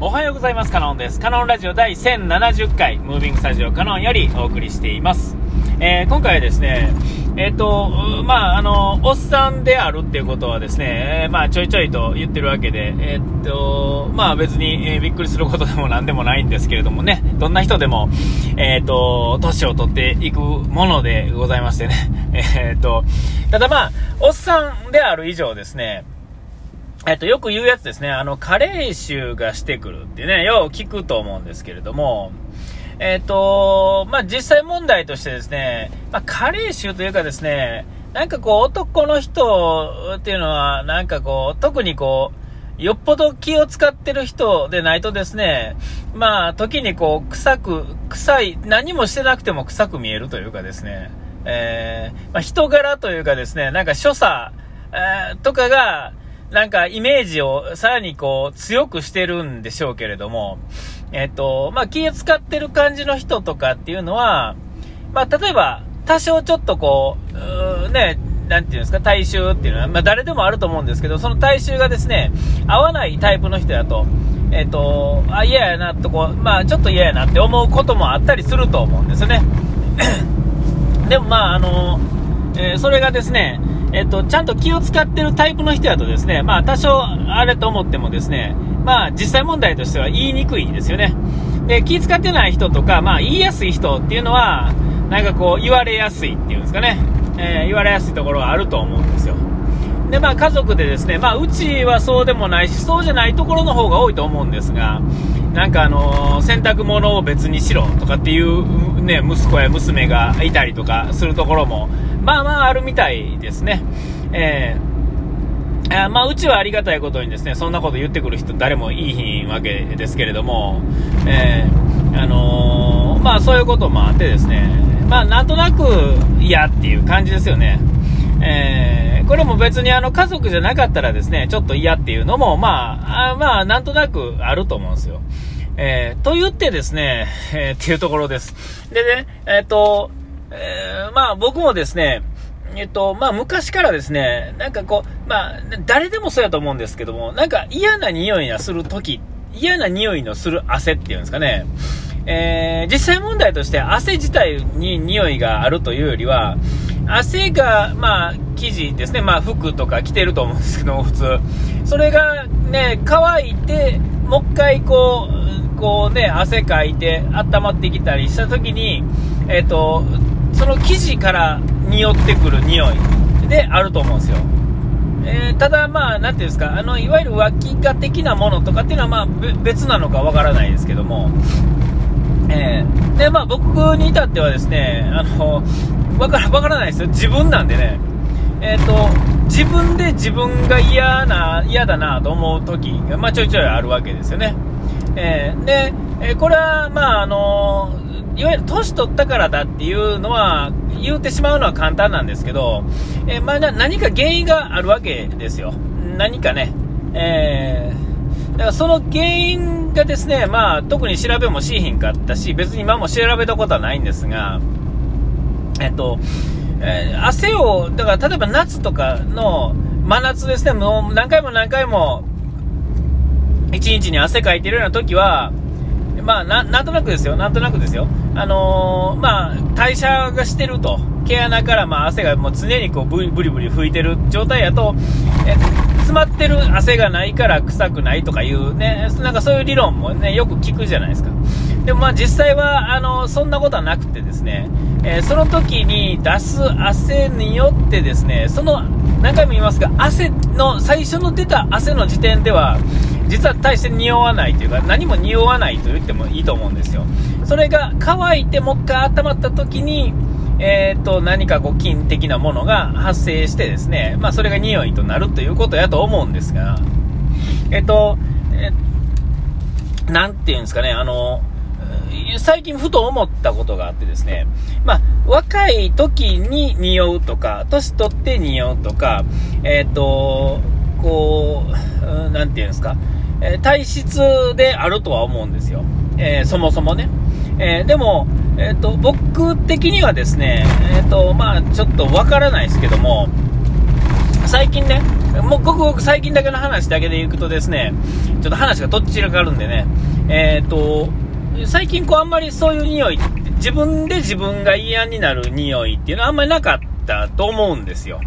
おはようございます。カノンです。カノンラジオ第1070回、ムービングスタジオカノンよりお送りしています。えー、今回はですね、えっ、ー、と、まあ、あの、おっさんであるっていうことはですね、え、まあ、ちょいちょいと言ってるわけで、えっ、と、まあ、別に、えびっくりすることでも何でもないんですけれどもね、どんな人でも、えっ、と、年を取っていくものでございましてね、えっと、ただまあ、おっさんである以上ですね、えっと、よく言うやつですね。あの、加齢臭がしてくるってね、よう聞くと思うんですけれども、えっと、まあ、実際問題としてですね、まあ、加齢臭というかですね、なんかこう、男の人っていうのは、なんかこう、特にこう、よっぽど気を使ってる人でないとですね、まあ、時にこう、臭く、臭い、何もしてなくても臭く見えるというかですね、えー、まあ、人柄というかですね、なんか所作、えー、とかが、なんかイメージをさらにこう強くしてるんでしょうけれども、えっと、まあ、気を使ってる感じの人とかっていうのは、まあ、例えば、多少ちょっとこう、うね、なんていうんですか、体臭っていうのは、まあ、誰でもあると思うんですけど、その体臭がですね、合わないタイプの人だと、えっと、あ、嫌やなとこう、まあ、ちょっと嫌やなって思うこともあったりすると思うんですよね。でもまあ、あの、えー、それがですね、えっと、ちゃんと気を使ってるタイプの人だとですね、まあ多少あれと思ってもですね、まあ実際問題としては言いにくいですよね。で、気使ってない人とか、まあ言いやすい人っていうのは、なんかこう言われやすいっていうんですかね、えー、言われやすいところがあると思うんですよ。で、まあ家族でですね、まあうちはそうでもないし、そうじゃないところの方が多いと思うんですが、なんかあのー、洗濯物を別にしろとかっていうね、息子や娘がいたりとかするところも、まあまああるみたいですね。えー、あまあ、うちはありがたいことにですね、そんなこと言ってくる人誰もいいひんわけですけれども、えー、あのー、まあそういうこともあってですね、まあなんとなく嫌っていう感じですよね。えー、これも別にあの家族じゃなかったらですね、ちょっと嫌っていうのも、まあ、あまあなんとなくあると思うんですよ。えー、と言ってですね、えー、っていうところです。でね、えっ、と、え、まあ僕もですね、えっと、まあ昔からですね、なんかこう、まあ誰でもそうやと思うんですけども、なんか嫌な匂いがするとき、嫌な匂いのする汗っていうんですかね、えー、実際問題として汗自体に匂いがあるというよりは、汗が、まあ、生地ですね、まあ、服とか着てると思うんですけど、普通。それがね、乾いて、もう一回こう、こうね、汗かいて、温まってきたりした時に、えっ、ー、と、その生地から匂ってくる匂いであると思うんですよ。えー、ただ、まあ、なんていうんですか、あの、いわゆる脇が的なものとかっていうのは、まあ、別なのかわからないですけども、えー、で、まあ、僕に至ってはですね、あの、わから、わからないですよ。自分なんでね、えっ、ー、と、自分で自分が嫌な、嫌だなと思う時が、まあ、ちょいちょいあるわけですよね。えー、で、えこれは、まあ、あのいわゆる年取ったからだっていうのは、言うてしまうのは簡単なんですけど、えー、まあ、何か原因があるわけですよ。何かね。えー、だからその原因がですね、まあ、特に調べもしひんかったし、別に今も調べたことはないんですが、えっと、えー、汗を、だから例えば夏とかの真夏ですね、もう何回も何回も、一日に汗かいてるような時は、まあな、なんとなくですよ、なんとなくですよ。あのー、まあ、代謝がしてると。毛穴からまあ汗がもう常にこうブリブリブリ拭いてる状態やと、え詰まってる汗がないから臭くないとかいうね、なんかそういう理論もね、よく聞くじゃないですか。でもまあ実際は、あの、そんなことはなくてですね、えー、その時に出す汗によってですね、その、何回も言いますが、汗の、最初の出た汗の時点では、実は大して匂わないというか、何も匂わないと言ってもいいと思うんですよ。それが乾いてもう一回温まった時に、えー、っと、何かこう、菌的なものが発生してですね、まあ、それが匂いとなるということやと思うんですが、えっと、えなんていうんですかね、あの、最近ふと思ったことがあってですね、まあ、若い時に匂うとか、年取って匂うとか、えっ、と、こう、なんていうんですか、え体質であるとは思うんですよ。えー、そもそもね。えー、でも、えっ、と、僕的にはですね、えっ、と、まあちょっとわからないですけども、最近ね、もうごくごく最近だけの話だけでいくとですね、ちょっと話がどっちらかあるんでね、えっ、ー、と、最近こうあんまりそういう匂い、自分で自分が嫌になる匂いっていうのはあんまりなかったと思うんですよ。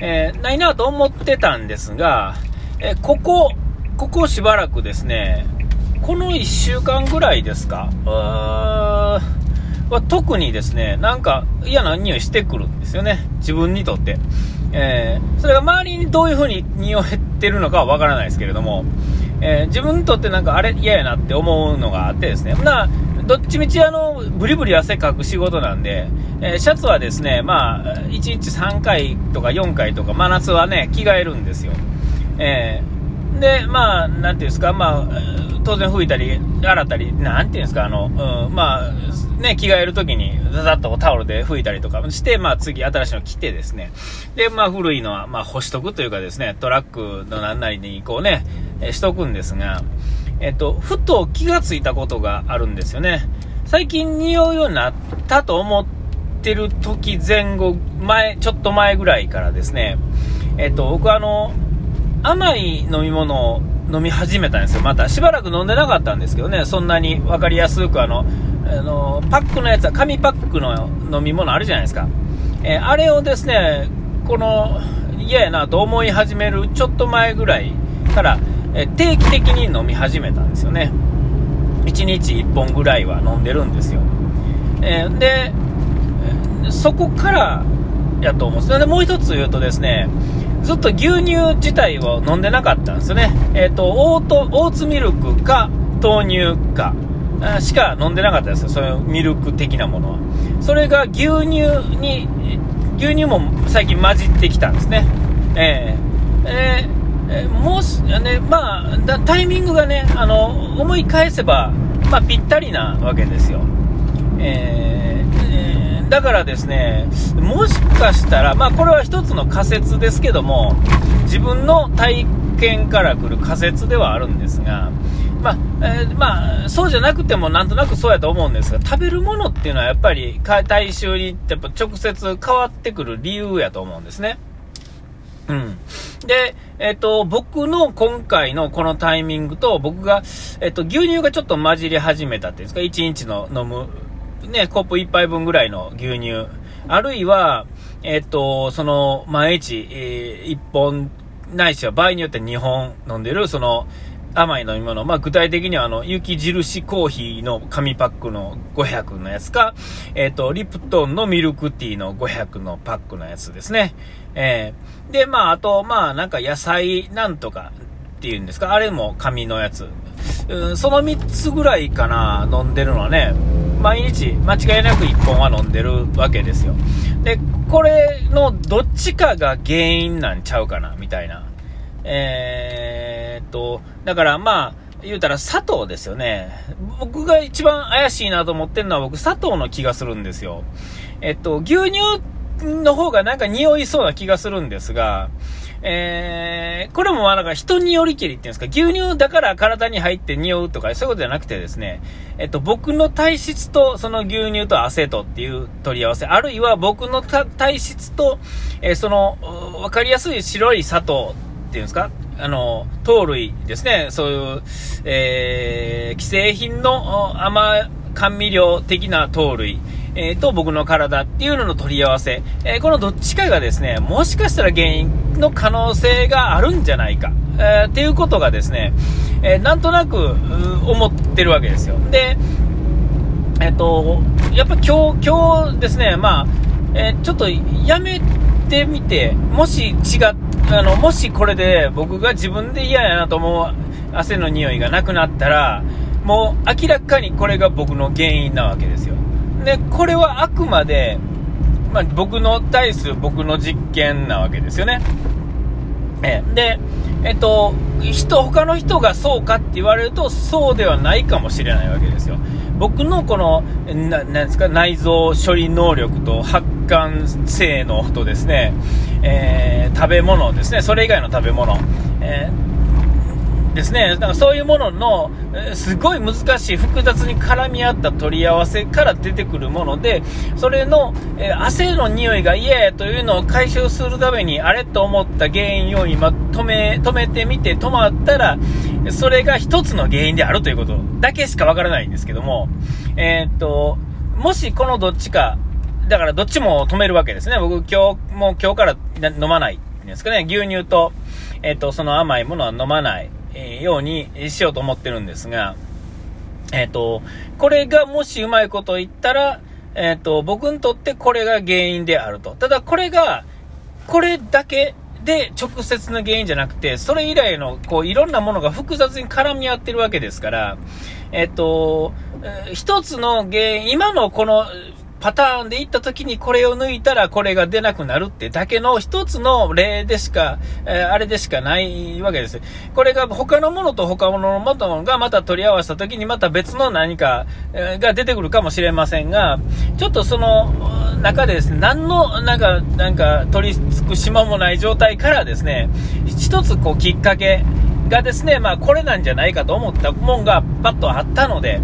えー、ないなと思ってたんですが、えー、ここ、ここしばらくですね、この1週間ぐらいですか、は特にですね、なんか嫌な匂いしてくるんですよね。自分にとって。えー、それが周りにどういう風に匂ってるのかはわからないですけれども、えー、自分にとってなんかあれ嫌やなって思うのがあってですね、などっちみちあの、ブリブリ汗かく仕事なんで、えー、シャツはですね、まあ、1日3回とか4回とか、真夏はね、着替えるんですよ。えー、で、まあ、なんていうんですか、まあ、当然拭いたり、洗ったり、なんていうんですか、あの、うん、まあ、ね、着替えるときに、ざざっとタオルで拭いたりとかして、まあ次新しいの着てですね、で、まあ古いのは、まあ干しとくというかですね、トラックのなんなりにこうね、えしとくんですが、えっと、ふと気がついたことがあるんですよね。最近匂うようになったと思ってる時前後、前、ちょっと前ぐらいからですね、えっと、僕はあの、甘い飲み物を飲み始めたんですよ。また、しばらく飲んでなかったんですけどね、そんなに分かりやすくあの、あの、パックのやつは、紙パックの飲み物あるじゃないですか。えー、あれをですね、この、嫌やなと思い始めるちょっと前ぐらいから、えー、定期的に飲み始めたんですよね。1日1本ぐらいは飲んでるんですよ。えー、で、そこからやと思うんです。で、もう一つ言うとですね、ずっと牛乳自体を飲んでなかったんですよね。えっ、ー、と、オート、オーツミルクか豆乳か。しか飲んでなかったですよ、そういうミルク的なものは。それが牛乳に、牛乳も最近混じってきたんですね。えー、えー、もし、ね、まあ、タイミングがね、あの、思い返せば、まあ、ぴったりなわけですよ。えー、だからですね、もしかしたら、まあ、これは一つの仮説ですけども、自分の体験から来る仮説ではあるんですが、まあ、えー、まあ、そうじゃなくてもなんとなくそうやと思うんですが、食べるものっていうのはやっぱり大衆にやっぱ直接変わってくる理由やと思うんですね。うん。で、えっ、ー、と、僕の今回のこのタイミングと、僕が、えっ、ー、と、牛乳がちょっと混じり始めたっていうんですか、1日の飲む、ね、コップ1杯分ぐらいの牛乳。あるいは、えっ、と、その、毎日、え1本、ないしは場合によって2本飲んでる、その、甘い飲み物。まあ、具体的には、あの、雪印コーヒーの紙パックの500のやつか、えっ、ー、と、リプトンのミルクティーの500のパックのやつですね。えー、で、まあ、あと、まあ、なんか野菜なんとかっていうんですか、あれも紙のやつ。うん、その3つぐらいかな、飲んでるのはね、毎日間違いなく1本は飲んでるわけですよ。で、これのどっちかが原因なんちゃうかな、みたいな。えー、っと、だからまあ、言うたら砂糖ですよね。僕が一番怪しいなと思ってるのは僕砂糖の気がするんですよ。えっと、牛乳の方がなんか匂いそうな気がするんですが、えー、これもまあなんか人によりけりっていうんですか、牛乳だから体に入って匂うとかそういうことじゃなくてですね、えっと、僕の体質とその牛乳とアセトっていう取り合わせ、あるいは僕の体質と、えー、その、わかりやすい白い砂糖っていうんですか、あの、糖類ですね、そういう、えー、既製品の甘甘味料的な糖類、えー、と僕の体っていうのの取り合わせ、えー、このどっちかがですね、もしかしたら原因の可能性があるんじゃないか、えー、っていうことがですね、えなんとなく思ってるわけですよ。で、えっと、やっぱ今日、今日ですね、まあ、えちょっとやめてみて、もし違っあの、もしこれで僕が自分で嫌やなと思う汗の匂いがなくなったら、もう明らかにこれが僕の原因なわけですよ。で、これはあくまで、まあ、僕の対する僕の実験なわけですよね。えで、えっと、人、他の人がそうかって言われると、そうではないかもしれないわけですよ。僕のこの、ななんですか、内臓処理能力と発汗性能とですね、えー、食べ物ですね、それ以外の食べ物、えー、ですね、だからそういうものの、すごい難しい、複雑に絡み合った取り合わせから出てくるもので、それの、え汗の匂いが嫌やというのを解消するために、あれと思った原因を今止め、止めてみて止まったら、それが一つの原因であるということだけしかわからないんですけども、えー、っと、もしこのどっちか、だからどっちも止めるわけですね。僕今日、もう今日から飲まないんですかね。牛乳と、えっと、その甘いものは飲まない。えようにしようと思ってるんですが、えっ、ー、と、これがもしうまいこと言ったら、えっ、ー、と、僕にとってこれが原因であると。ただこれが、これだけで直接の原因じゃなくて、それ以来の、こう、いろんなものが複雑に絡み合ってるわけですから、えっ、と、一つの原因、今のこのパターンで行った時にこれを抜いたらこれが出なくなるってだけの一つの例でしか、えー、あれでしかないわけです。これが他のものと他のものがまた取り合わせた時にまた別の何かが出てくるかもしれませんが、ちょっとその中でですね、何のなんか、なんか取り付く島もない状態からですね、一つこうきっかけ、がですね、まあこれなんじゃないかと思ったもんがパッとあったので、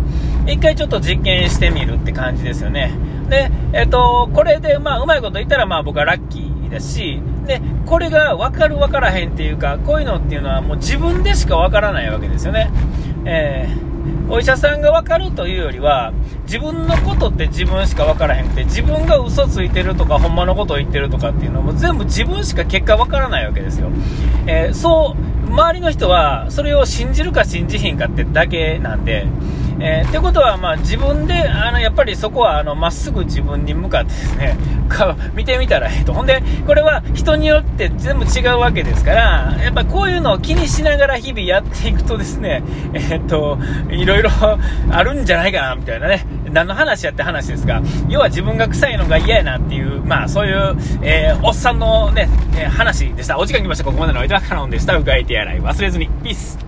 一回ちょっと実験してみるって感じですよね。で、えっ、と、これで、まあ、うまいこと言ったら、まあ、僕はラッキーですし、で、これが分かる分からへんっていうか、こういうのっていうのはもう自分でしか分からないわけですよね。えー、お医者さんが分かるというよりは、自分のことって自分しか分からへんくて、自分が嘘ついてるとか、ほんまのことを言ってるとかっていうのも全部自分しか結果分からないわけですよ。えー、そう、周りの人はそれを信じるか信じひんかってだけなんで、えー、ってことは、まあ、自分で、あの、やっぱりそこは、あの、まっすぐ自分に向かってですね、見てみたらええと。ほんで、これは人によって全部違うわけですから、やっぱこういうのを気にしながら日々やっていくとですね、えー、っと、いろいろ あるんじゃないかな、みたいなね。何の話やって話ですが、要は自分が臭いのが嫌やなっていう、まあ、そういう、えー、おっさんのね、え話でした。お時間来ました。ここまでのお相手はカノンでした。うがいてやらい忘れずに。ピース。